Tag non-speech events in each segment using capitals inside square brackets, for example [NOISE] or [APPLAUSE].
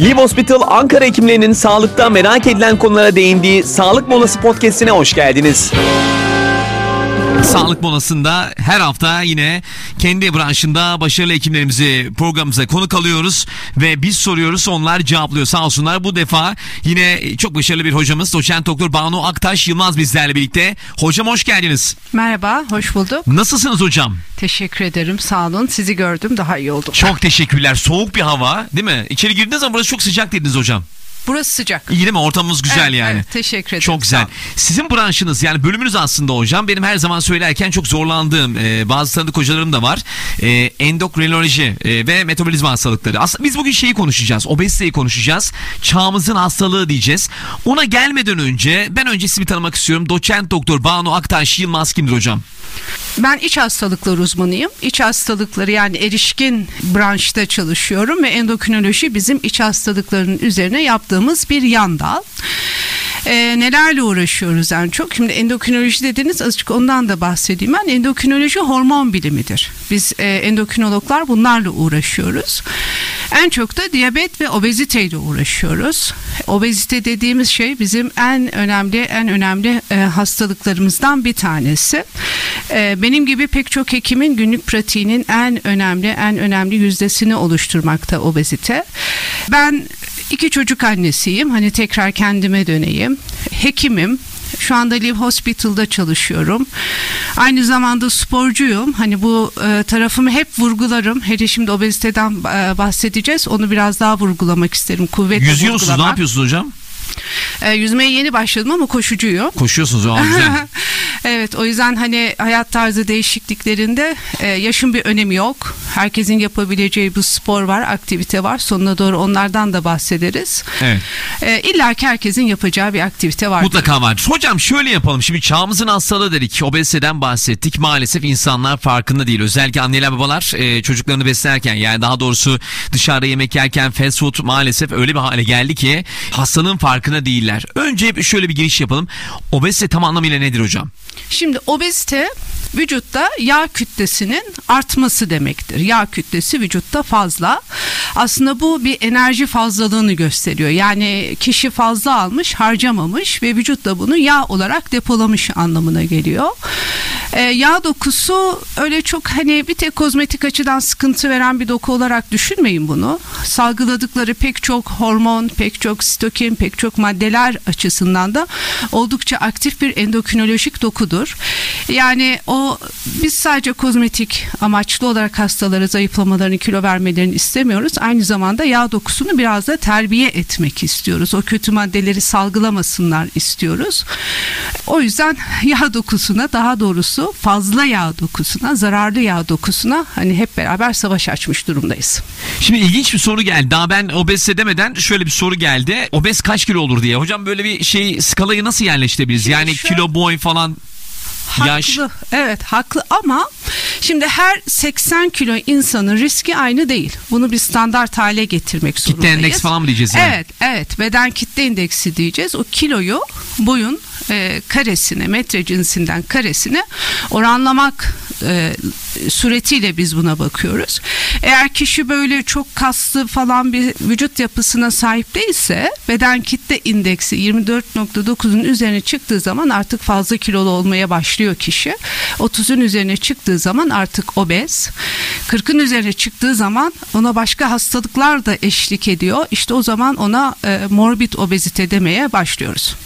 Live Hospital Ankara hekimlerinin sağlıkta merak edilen konulara değindiği Sağlık Molası Podcast'ine hoş geldiniz. Sağlık molasında her hafta yine kendi branşında başarılı hekimlerimizi programımıza konuk alıyoruz ve biz soruyoruz onlar cevaplıyor sağ olsunlar. Bu defa yine çok başarılı bir hocamız doçent doktor Banu Aktaş Yılmaz bizlerle birlikte. Hocam hoş geldiniz. Merhaba, hoş bulduk. Nasılsınız hocam? Teşekkür ederim, sağ olun. Sizi gördüm, daha iyi oldum. Çok teşekkürler. Soğuk bir hava değil mi? İçeri girdiğiniz zaman burası çok sıcak dediniz hocam. Burası sıcak. İyi değil mi? Ortamımız güzel Evet, yani. evet, teşekkür ederim. Çok güzel. Sizin branşınız yani bölümünüz aslında hocam benim her zaman söylerken çok zorlandığım e, bazı tanıdık hocalarım da var. E, endokrinoloji e, ve metabolizma hastalıkları. Aslında biz bugün şeyi konuşacağız. Obeziteyi konuşacağız. Çağımızın hastalığı diyeceğiz. Ona gelmeden önce ben önce sizi bir tanımak istiyorum. Doçent doktor Banu Aktaş Yılmaz kimdir hocam? Ben iç hastalıkları uzmanıyım. İç hastalıkları yani erişkin branşta çalışıyorum ve endokrinoloji bizim iç hastalıklarının üzerine yaptığımız bir yan dal. Ee, nelerle uğraşıyoruz en çok? Şimdi endokrinoloji dediniz azıcık ondan da bahsedeyim ben. Endokrinoloji hormon bilimidir. Biz e, endokrinologlar bunlarla uğraşıyoruz. En çok da diyabet ve obeziteyle uğraşıyoruz. Obezite dediğimiz şey bizim en önemli en önemli e, hastalıklarımızdan bir tanesi. E, benim gibi pek çok hekimin günlük pratiğinin en önemli en önemli yüzdesini oluşturmakta obezite. Ben iki çocuk annesiyim. Hani tekrar kendime döneyim. Hekimim. Şu anda Live Hospital'da çalışıyorum. Aynı zamanda sporcuyum. Hani bu e, tarafımı hep vurgularım. Hele şimdi obeziteden e, bahsedeceğiz. Onu biraz daha vurgulamak isterim. Kuvvetle Yüzüyor musunuz? Ne yapıyorsunuz hocam? E, yüzmeye yeni başladım ama koşucuyum. Koşuyorsunuz. Aa, güzel. [LAUGHS] evet o yüzden hani hayat tarzı değişikliklerinde e, yaşın bir önemi yok. Herkesin yapabileceği bir spor var, aktivite var. Sonuna doğru onlardan da bahsederiz. Evet. E, İlla ki herkesin yapacağı bir aktivite var. Mutlaka var. Hocam şöyle yapalım. Şimdi çağımızın hastalığı dedik. Obeziteden bahsettik. Maalesef insanlar farkında değil. Özellikle anneler babalar e, çocuklarını beslerken yani daha doğrusu dışarıda yemek yerken fast food maalesef öyle bir hale geldi ki hastalığın farkında değiller. Önce şöyle bir giriş yapalım. Obezite tam anlamıyla nedir hocam? Şimdi obezite vücutta yağ kütlesinin artması demektir. Yağ kütlesi vücutta fazla. Aslında bu bir enerji fazlalığını gösteriyor. Yani kişi fazla almış, harcamamış ve vücut da bunu yağ olarak depolamış anlamına geliyor. Ee, yağ dokusu öyle çok hani bir tek kozmetik açıdan sıkıntı veren bir doku olarak düşünmeyin bunu. Salgıladıkları pek çok hormon, pek çok sitokin, pek çok maddeler açısından da oldukça aktif bir endokrinolojik dokudur. Yani o biz sadece kozmetik amaçlı olarak hastalara zayıflamalarını, kilo vermelerini istemiyoruz. Aynı zamanda yağ dokusunu biraz da terbiye etmek istiyoruz. O kötü maddeleri salgılamasınlar istiyoruz. O yüzden [LAUGHS] yağ dokusuna daha doğrusu fazla yağ dokusuna, zararlı yağ dokusuna hani hep beraber savaş açmış durumdayız. Şimdi ilginç bir soru geldi. Daha ben obezite demeden şöyle bir soru geldi. Obez kaç kilo olur diye. Hocam böyle bir şey skalayı nasıl yerleştirebiliriz? Şimdi Yani şu- kilo boy falan yaş. Haklı. Evet haklı ama şimdi her 80 kilo insanın riski aynı değil. Bunu bir standart hale getirmek Kitle zorundayız. endeks falan mı diyeceğiz yani? Evet evet beden kitle indeksi diyeceğiz. O kiloyu boyun e, karesine metre cinsinden karesine oranlamak e, suretiyle biz buna bakıyoruz. Eğer kişi böyle çok kaslı falan bir vücut yapısına sahip değilse beden kitle indeksi 24.9'un üzerine çıktığı zaman artık fazla kilolu olmaya başlıyor kişi. 30'un üzerine çıktığı zaman artık obez. 40'ın üzerine çıktığı zaman ona başka hastalıklar da eşlik ediyor. İşte o zaman ona e, morbid obezite demeye başlıyoruz.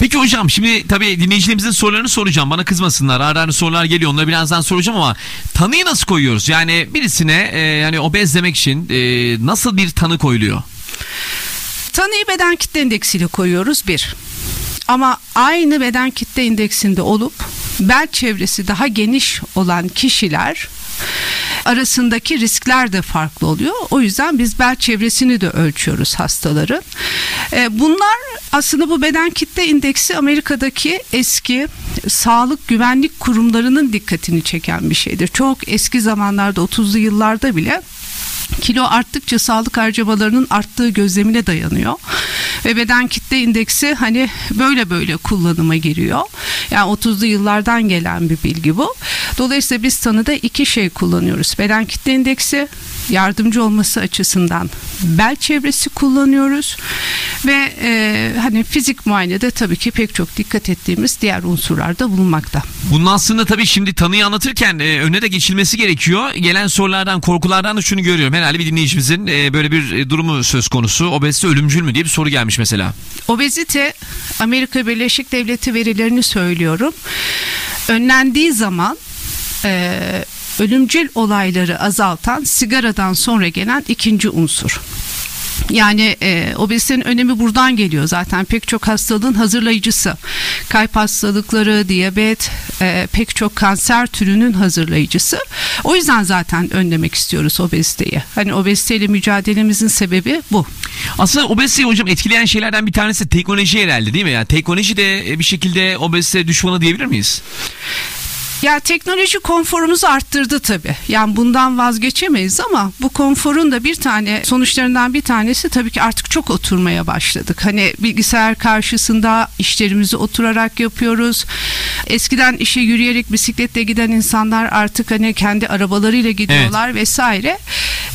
Peki hocam şimdi tabii dinleyicilerimizin sorularını soracağım. Bana kızmasınlar. Ara ara sorular geliyor. Onları birazdan soracağım ama tanıyı nasıl koyuyoruz? Yani birisine e, yani obez demek için e, nasıl bir tanı koyuluyor? Tanıyı beden kitle indeksiyle koyuyoruz bir. Ama aynı beden kitle indeksinde olup bel çevresi daha geniş olan kişiler arasındaki riskler de farklı oluyor. O yüzden biz bel çevresini de ölçüyoruz hastaların. E, bunlar aslında bu beden kitle indeksi Amerika'daki eski sağlık güvenlik kurumlarının dikkatini çeken bir şeydir. Çok eski zamanlarda 30'lu yıllarda bile Kilo arttıkça sağlık harcamalarının arttığı gözlemine dayanıyor. Ve beden kitle indeksi hani böyle böyle kullanıma giriyor. Yani 30'lu yıllardan gelen bir bilgi bu. Dolayısıyla biz tanıda iki şey kullanıyoruz. Beden kitle indeksi yardımcı olması açısından bel çevresi kullanıyoruz ve e, hani fizik muayenede tabii ki pek çok dikkat ettiğimiz diğer unsurlar da bulunmakta. Bunun aslında tabii şimdi tanıyı anlatırken e, önüne de geçilmesi gerekiyor. Gelen sorulardan, korkulardan da şunu görüyorum. Herhalde bir dinleyicimizin e, böyle bir e, durumu söz konusu. Obezite ölümcül mü diye bir soru gelmiş mesela. Obezite Amerika Birleşik Devleti verilerini söylüyorum. Önlendiği zaman e, ölümcül olayları azaltan sigaradan sonra gelen ikinci unsur. Yani e, obezitenin önemi buradan geliyor zaten pek çok hastalığın hazırlayıcısı. Kalp hastalıkları, diyabet, e, pek çok kanser türünün hazırlayıcısı. O yüzden zaten önlemek istiyoruz obeziteyi. Hani obeziteyle mücadelemizin sebebi bu. Aslında obeziteyi hocam etkileyen şeylerden bir tanesi teknoloji herhalde değil mi? Yani teknoloji de e, bir şekilde obezite düşmanı diyebilir miyiz? Ya teknoloji konforumuzu arttırdı tabii. Yani bundan vazgeçemeyiz ama bu konforun da bir tane sonuçlarından bir tanesi tabii ki artık çok oturmaya başladık. Hani bilgisayar karşısında işlerimizi oturarak yapıyoruz. Eskiden işe yürüyerek bisikletle giden insanlar artık hani kendi arabalarıyla gidiyorlar evet. vesaire.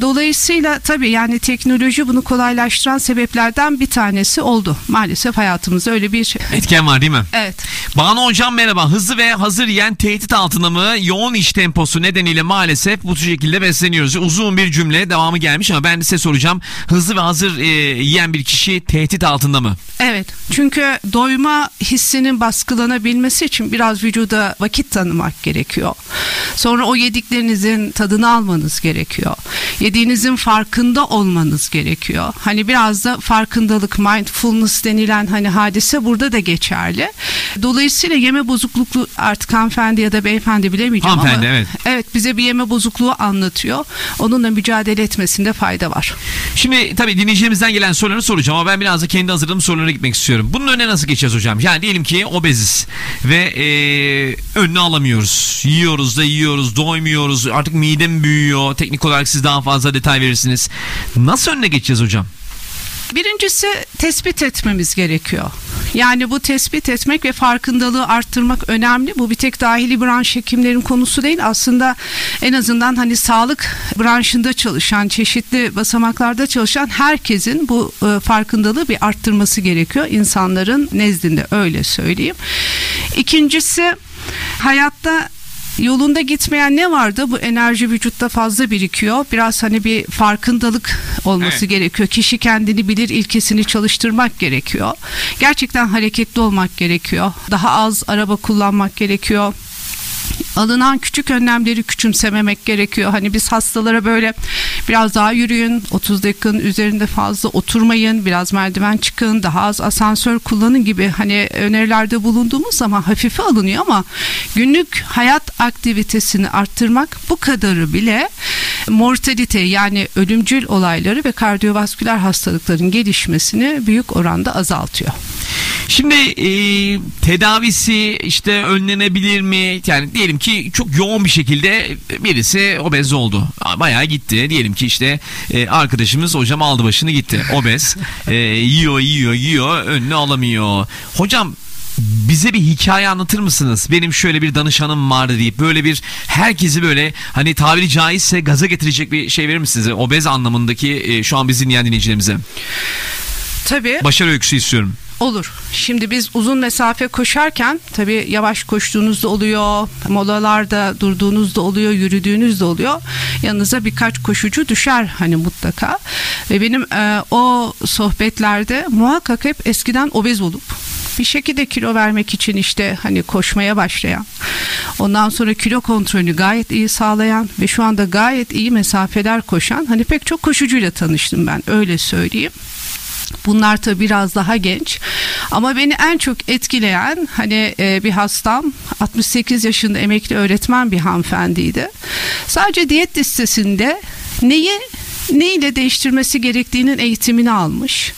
Dolayısıyla tabii yani teknoloji bunu kolaylaştıran sebeplerden bir tanesi oldu. Maalesef hayatımızda öyle bir etken var değil mi? Evet. Banu hocam merhaba. Hızlı ve hazır yiyen tehdit altında mı yoğun iş temposu nedeniyle maalesef bu şekilde besleniyoruz. Uzun bir cümle devamı gelmiş ama ben size soracağım. Hızlı ve hazır e, yiyen bir kişi tehdit altında mı? Evet. Çünkü doyma hissinin baskılanabilmesi için biraz vücuda vakit tanımak gerekiyor. Sonra o yediklerinizin tadını almanız gerekiyor. Yediğinizin farkında olmanız gerekiyor. Hani biraz da farkındalık, mindfulness denilen hani hadise burada da geçerli. Dolayısıyla yeme bozukluklu artık hanımefendi ya da beyefendi bilemeyeceğim hanımefendi, ama evet. evet bize bir yeme bozukluğu anlatıyor. Onunla mücadele etmesinde fayda var. Şimdi tabii dinleyicilerimizden gelen soruları soracağım ama ben biraz da kendi hazırladığım sorulara gitmek istiyorum. Bunun önüne nasıl geçeceğiz hocam? Yani diyelim ki obeziz ve e, önünü alamıyoruz. Yiyoruz da yiyoruz, doymuyoruz. Artık midem büyüyor. Teknik olarak siz daha fazla detay verirsiniz. Nasıl önüne geçeceğiz hocam? Birincisi tespit etmemiz gerekiyor. Yani bu tespit etmek ve farkındalığı arttırmak önemli. Bu bir tek dahili branş hekimlerin konusu değil. Aslında en azından hani sağlık branşında çalışan, çeşitli basamaklarda çalışan herkesin bu e, farkındalığı bir arttırması gerekiyor. insanların nezdinde öyle söyleyeyim. İkincisi hayatta yolunda gitmeyen ne vardı? Bu enerji vücutta fazla birikiyor. Biraz hani bir farkındalık olması evet. gerekiyor. Kişi kendini bilir ilkesini çalıştırmak gerekiyor. Gerçekten hareketli olmak gerekiyor. Daha az araba kullanmak gerekiyor alınan küçük önlemleri küçümsememek gerekiyor. Hani biz hastalara böyle biraz daha yürüyün, 30 dakikanın üzerinde fazla oturmayın, biraz merdiven çıkın, daha az asansör kullanın gibi hani önerilerde bulunduğumuz zaman hafife alınıyor ama günlük hayat aktivitesini arttırmak bu kadarı bile mortalite yani ölümcül olayları ve kardiyovasküler hastalıkların gelişmesini büyük oranda azaltıyor. Şimdi e, tedavisi işte önlenebilir mi? Yani diyelim ki çok yoğun bir şekilde birisi obez oldu. Bayağı gitti. Diyelim ki işte e, arkadaşımız hocam aldı başını gitti. Obez. [LAUGHS] E, yiyor yiyor yiyor önünü alamıyor. Hocam bize bir hikaye anlatır mısınız? Benim şöyle bir danışanım vardı deyip böyle bir herkesi böyle hani tabiri caizse gaza getirecek bir şey verir misiniz? Obez anlamındaki e, şu an bizi dinleyen dinleyicilerimize. Tabii. Başarı öyküsü istiyorum. Olur. Şimdi biz uzun mesafe koşarken tabii yavaş koştuğunuzda oluyor, molalarda durduğunuzda oluyor, yürüdüğünüzde oluyor. Yanınıza birkaç koşucu düşer hani mutlaka. Ve benim e, o sohbetlerde muhakkak hep eskiden obez olup bir şekilde kilo vermek için işte hani koşmaya başlayan ondan sonra kilo kontrolünü gayet iyi sağlayan ve şu anda gayet iyi mesafeler koşan hani pek çok koşucuyla tanıştım ben öyle söyleyeyim. Bunlar tabi biraz daha genç. Ama beni en çok etkileyen hani e, bir hastam 68 yaşında emekli öğretmen bir hanımefendiydi. Sadece diyet listesinde neyi neyle değiştirmesi gerektiğinin eğitimini almış.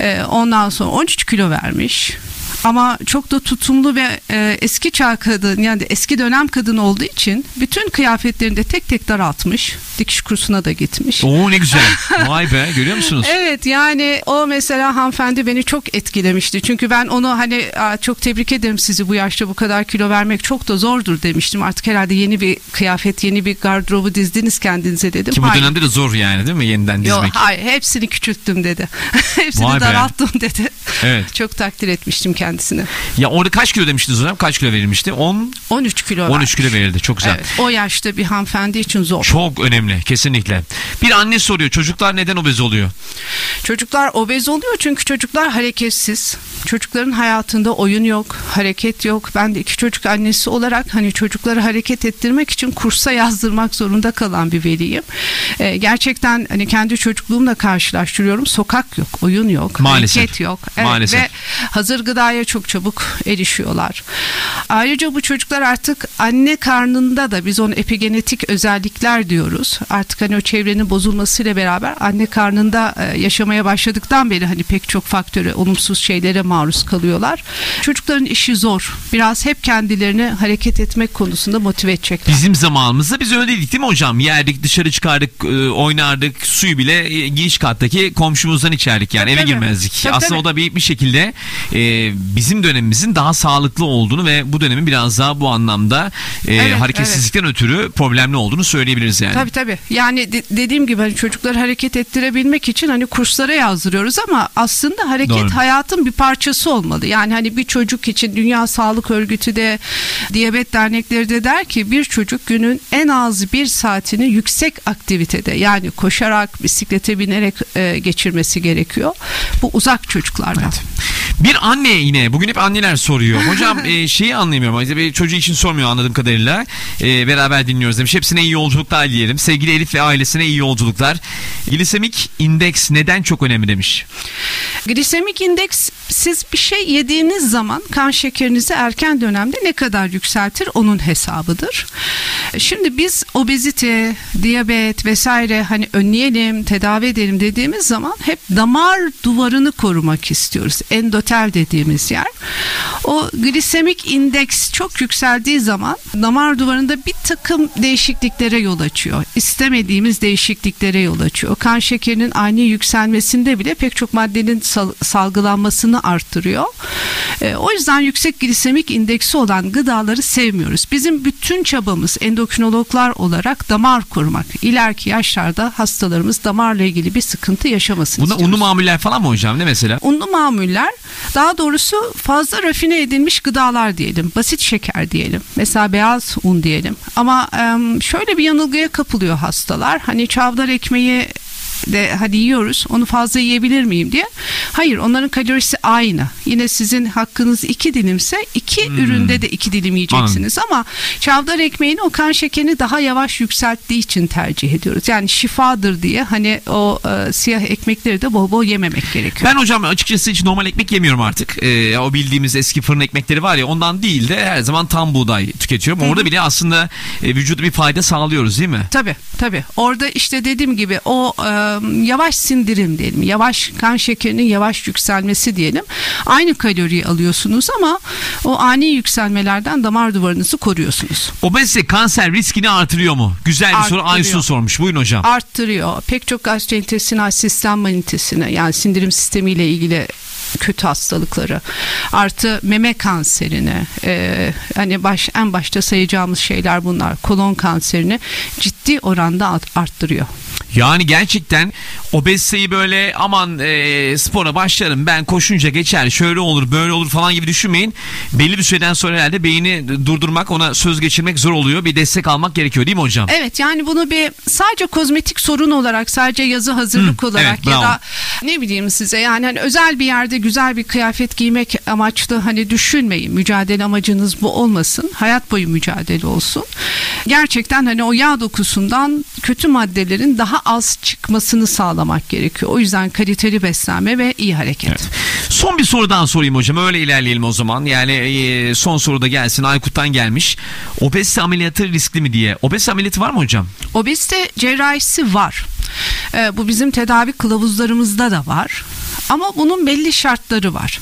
E, ondan sonra 13 kilo vermiş Ama çok da tutumlu ve e, eski çağ kadın yani eski dönem kadın olduğu için bütün kıyafetlerini de tek tek daraltmış. Dikiş kursuna da gitmiş. Oo ne güzel. [LAUGHS] Vay be görüyor musunuz? Evet yani o mesela hanımefendi beni çok etkilemişti. Çünkü ben onu hani "Aa, çok tebrik ederim sizi bu yaşta bu kadar kilo vermek çok da zordur demiştim. Artık herhalde yeni bir kıyafet, yeni bir gardırobu dizdiniz kendinize dedim. Ki bu Hayır. dönemde de zor yani değil mi yeniden Yok dizmek? hayır hepsini küçülttüm dedi. [LAUGHS] hepsini Vay be. daralttım dedi. Evet. Çok takdir etmiştim kendisini. Ya orada kaç kilo demiştiniz hocam? Kaç kilo verilmişti? 10 13 kilo 13 kilo verildi. Çok güzel. Evet, o yaşta bir hanımefendi için zor. Çok önemli kesinlikle. Bir anne soruyor çocuklar neden obez oluyor? Çocuklar obez oluyor çünkü çocuklar hareketsiz. Çocukların hayatında oyun yok, hareket yok. Ben de iki çocuk annesi olarak hani çocukları hareket ettirmek için kursa yazdırmak zorunda kalan bir veliyim. Ee, gerçekten hani kendi çocukluğumla karşılaştırıyorum. Sokak yok, oyun yok, Maalesef. hareket yok. Evet, Maalesef. Ve hazır gıdaya çok çabuk erişiyorlar. Ayrıca bu çocuklar artık anne karnında da biz onu epigenetik özellikler diyoruz. Artık hani o çevrenin bozulmasıyla beraber anne karnında e, yaşamaya başladıktan beri hani pek çok faktöre, olumsuz şeylere maruz kalıyorlar. Çocukların işi zor. Biraz hep kendilerini hareket etmek konusunda motive edecekler. Bizim zamanımızda biz öyleydik değil mi hocam? Yerdik dışarı çıkardık e, oynardık suyu bile e, giriş kattaki komşumuzdan içerdik yani Tabii, eve girmezdik. Tabii, Aslında tabii. o da bir, bir şekilde e, bizim dönemimizin daha sağlıklı olduğunu ve bu dönemin biraz daha bu anlamda e, Evet, hareketsizlikten ötürü problemli olduğunu söyleyebiliriz yani. Tabii tabii. Yani de- dediğim gibi hani çocukları hareket ettirebilmek için hani kurslara yazdırıyoruz ama aslında hareket Doğru. hayatın bir parçası olmalı. Yani hani bir çocuk için Dünya Sağlık Örgütü de diyabet dernekleri de der ki bir çocuk günün en az bir saatini yüksek aktivitede yani koşarak, bisiklete binerek e, geçirmesi gerekiyor. Bu uzak çocuklardan. Evet. Bir anne yine bugün hep anneler soruyor. Hocam [LAUGHS] e, şeyi anlayamıyorum. Bir çocuğu için sormuyor anladığım kadarıyla. E, beraber dinliyoruz demiş. Hepsine iyi yolculuklar diyelim. Sevgili Elif ve ailesine iyi yolculuklar. Glisemik indeks neden çok önemli demiş. Glisemik indeks siz bir şey yediğiniz zaman kan şekerinizi erken dönemde ne kadar yükseltir onun hesabıdır. Şimdi biz obezite, diyabet vesaire hani önleyelim, tedavi edelim dediğimiz zaman hep damar duvarını korumak istiyoruz. Endotel dediğimiz yer. O glisemik indeks çok yükseldiği zaman damar duvarında bir takım değişikliklere yol açıyor. İstemediğimiz değişikliklere yol açıyor. Kan şekerinin ani yükselmesinde bile pek çok maddenin sal- salgılanmasını arttırıyor. E, o yüzden yüksek glisemik indeksi olan gıdaları sevmiyoruz. Bizim bütün çabamız endokrinologlar olarak damar korumak. İleriki yaşlarda hastalarımız damarla ilgili bir sıkıntı yaşamasın Bunda istiyoruz. unlu mamuller falan mı hocam ne mesela? Unlu mamuller daha doğrusu fazla rafine edilmiş gıdalar diyelim. Basit şeker diyelim. Mesela beyaz un diyelim. Ama şöyle bir yanılgıya kapılıyor hastalar. Hani çavdar ekmeği de hadi yiyoruz onu fazla yiyebilir miyim diye. Hayır onların kalorisi aynı. Yine sizin hakkınız iki dilimse iki üründe de iki dilim yiyeceksiniz ama çavdar ekmeğin o kan şekerini daha yavaş yükselttiği için tercih ediyoruz. Yani şifadır diye hani o e, siyah ekmekleri de bol bol yememek gerekiyor. Ben hocam açıkçası hiç normal ekmek yemiyorum artık. Ee, o bildiğimiz eski fırın ekmekleri var ya ondan değil de her zaman tam buğday tüketiyorum. Orada bile aslında e, vücuda bir fayda sağlıyoruz değil mi? Tabii tabii. Orada işte dediğim gibi o e, yavaş sindirim diyelim. Yavaş kan şekerinin yavaş yükselmesi diyelim. Aynı kaloriyi alıyorsunuz ama o ani yükselmelerden damar duvarınızı koruyorsunuz. Obezite kanser riskini artırıyor mu? Güzel bir soru. Aysun sormuş. Buyurun hocam. Arttırıyor. Pek çok gastrointestinal sistem manitesine yani sindirim sistemiyle ilgili kötü hastalıkları artı meme kanserine e, hani baş en başta sayacağımız şeyler bunlar kolon kanserini ciddi oranda art- arttırıyor. Yani gerçekten obeziteyi böyle aman e, spora başlarım ben koşunca geçer şöyle olur böyle olur falan gibi düşünmeyin. Belli bir süreden sonra herhalde beyni durdurmak ona söz geçirmek zor oluyor. Bir destek almak gerekiyor değil mi hocam? Evet yani bunu bir sadece kozmetik sorun olarak sadece yazı hazırlık Hı, olarak evet, ya bravo. da ne bileyim size yani hani özel bir yerde güzel bir kıyafet giymek amaçlı hani düşünmeyin. Mücadele amacınız bu olmasın. Hayat boyu mücadele olsun. Gerçekten hani o yağ dokusundan kötü maddelerin daha az çıkmasını sağlamak gerekiyor. O yüzden kaliteli beslenme ve iyi hareket. Evet. Son bir sorudan sorayım hocam. Öyle ilerleyelim o zaman. Yani e, son soruda gelsin. Aykut'tan gelmiş. Obezite ameliyatı riskli mi diye. Obezite ameliyatı var mı hocam? Obezite cerrahisi var. Ee, bu bizim tedavi kılavuzlarımızda da var. Ama bunun belli şartları var.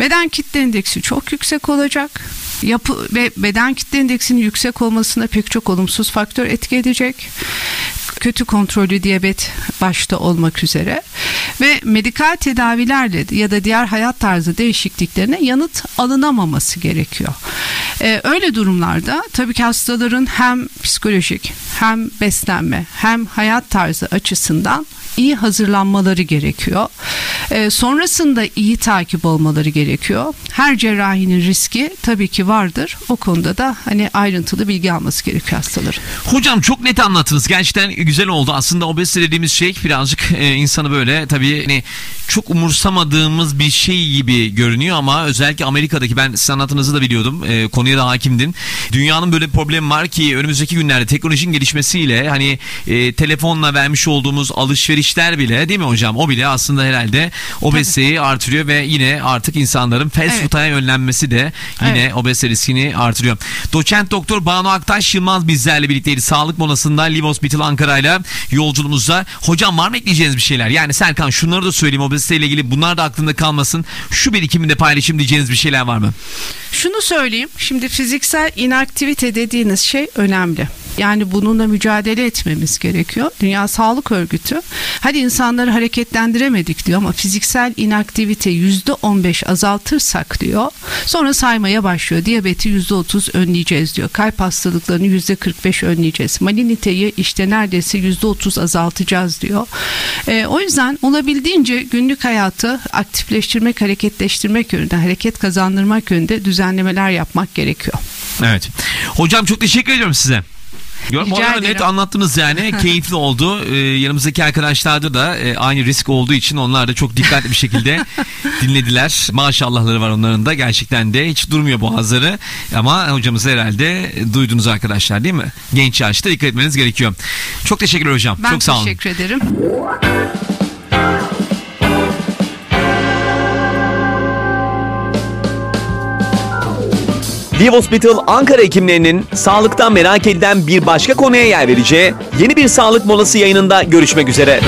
Beden kitle indeksi çok yüksek olacak. Yapı ve beden kitle indeksinin yüksek olmasına pek çok olumsuz faktör etki edecek kötü kontrollü diyabet başta olmak üzere ve medikal tedavilerle ya da diğer hayat tarzı değişikliklerine yanıt alınamaması gerekiyor. Ee, öyle durumlarda tabii ki hastaların hem psikolojik hem beslenme hem hayat tarzı açısından iyi hazırlanmaları gerekiyor. E, sonrasında iyi takip olmaları gerekiyor. Her cerrahinin riski tabii ki vardır. O konuda da hani ayrıntılı bilgi alması gerekiyor hastaların. Hocam çok net anlattınız. Gerçekten güzel oldu. Aslında obezite dediğimiz şey birazcık e, insanı böyle tabii hani çok umursamadığımız bir şey gibi görünüyor ama özellikle Amerika'daki ben sizin anlattığınızı da biliyordum. E, konuya da hakimdin. Dünyanın böyle bir problemi var ki önümüzdeki günlerde teknolojinin gelişmesiyle hani e, telefonla vermiş olduğumuz alışverişler bile değil mi hocam? O bile aslında herhalde obeziteyi artırıyor ve yine artık insanların fast Evet. food'a yönlenmesi de yine Evet. obezite riskini artırıyor. Doçent Doktor Banu Aktaş Yılmaz bizlerle birlikteydi. Sağlık molasında Live Hospital Ankara'yla yolculuğumuzda. Hocam var mı ekleyeceğiniz bir şeyler? Yani Serkan şunları da söyleyeyim obezite ile ilgili bunlar da aklında kalmasın. Şu birikiminde paylaşayım diyeceğiniz bir şeyler var mı? Şunu söyleyeyim. Şimdi fiziksel inaktivite dediğiniz şey önemli. Yani bununla mücadele etmemiz gerekiyor. Dünya Sağlık Örgütü hadi insanları hareketlendiremedik diyor ama fiziksel inaktivite yüzde 15 azaltırsak diyor. Sonra saymaya başlıyor. Diyabeti yüzde 30 önleyeceğiz diyor. Kalp hastalıklarını yüzde 45 önleyeceğiz. Maliniteyi işte neredeyse yüzde 30 azaltacağız diyor. Ee, o yüzden olabildiğince günlük hayatı aktifleştirmek, hareketleştirmek yönünde, hareket kazandırmak yönünde düzenlemeler yapmak gerekiyor. Evet. Hocam çok teşekkür ediyorum size. Orada ederim. net anlattınız yani [LAUGHS] keyifli oldu. Ee, yanımızdaki arkadaşlarda da e, aynı risk olduğu için onlar da çok dikkatli bir şekilde [LAUGHS] dinlediler. Maşallahları var onların da gerçekten de hiç durmuyor boğazları. Ama hocamız herhalde duydunuz arkadaşlar değil mi? Genç yaşta dikkat etmeniz gerekiyor. Çok teşekkürler hocam. Ben çok sağ olun. teşekkür ederim. Live Hospital Ankara hekimlerinin sağlıktan merak edilen bir başka konuya yer vereceği yeni bir sağlık molası yayınında görüşmek üzere.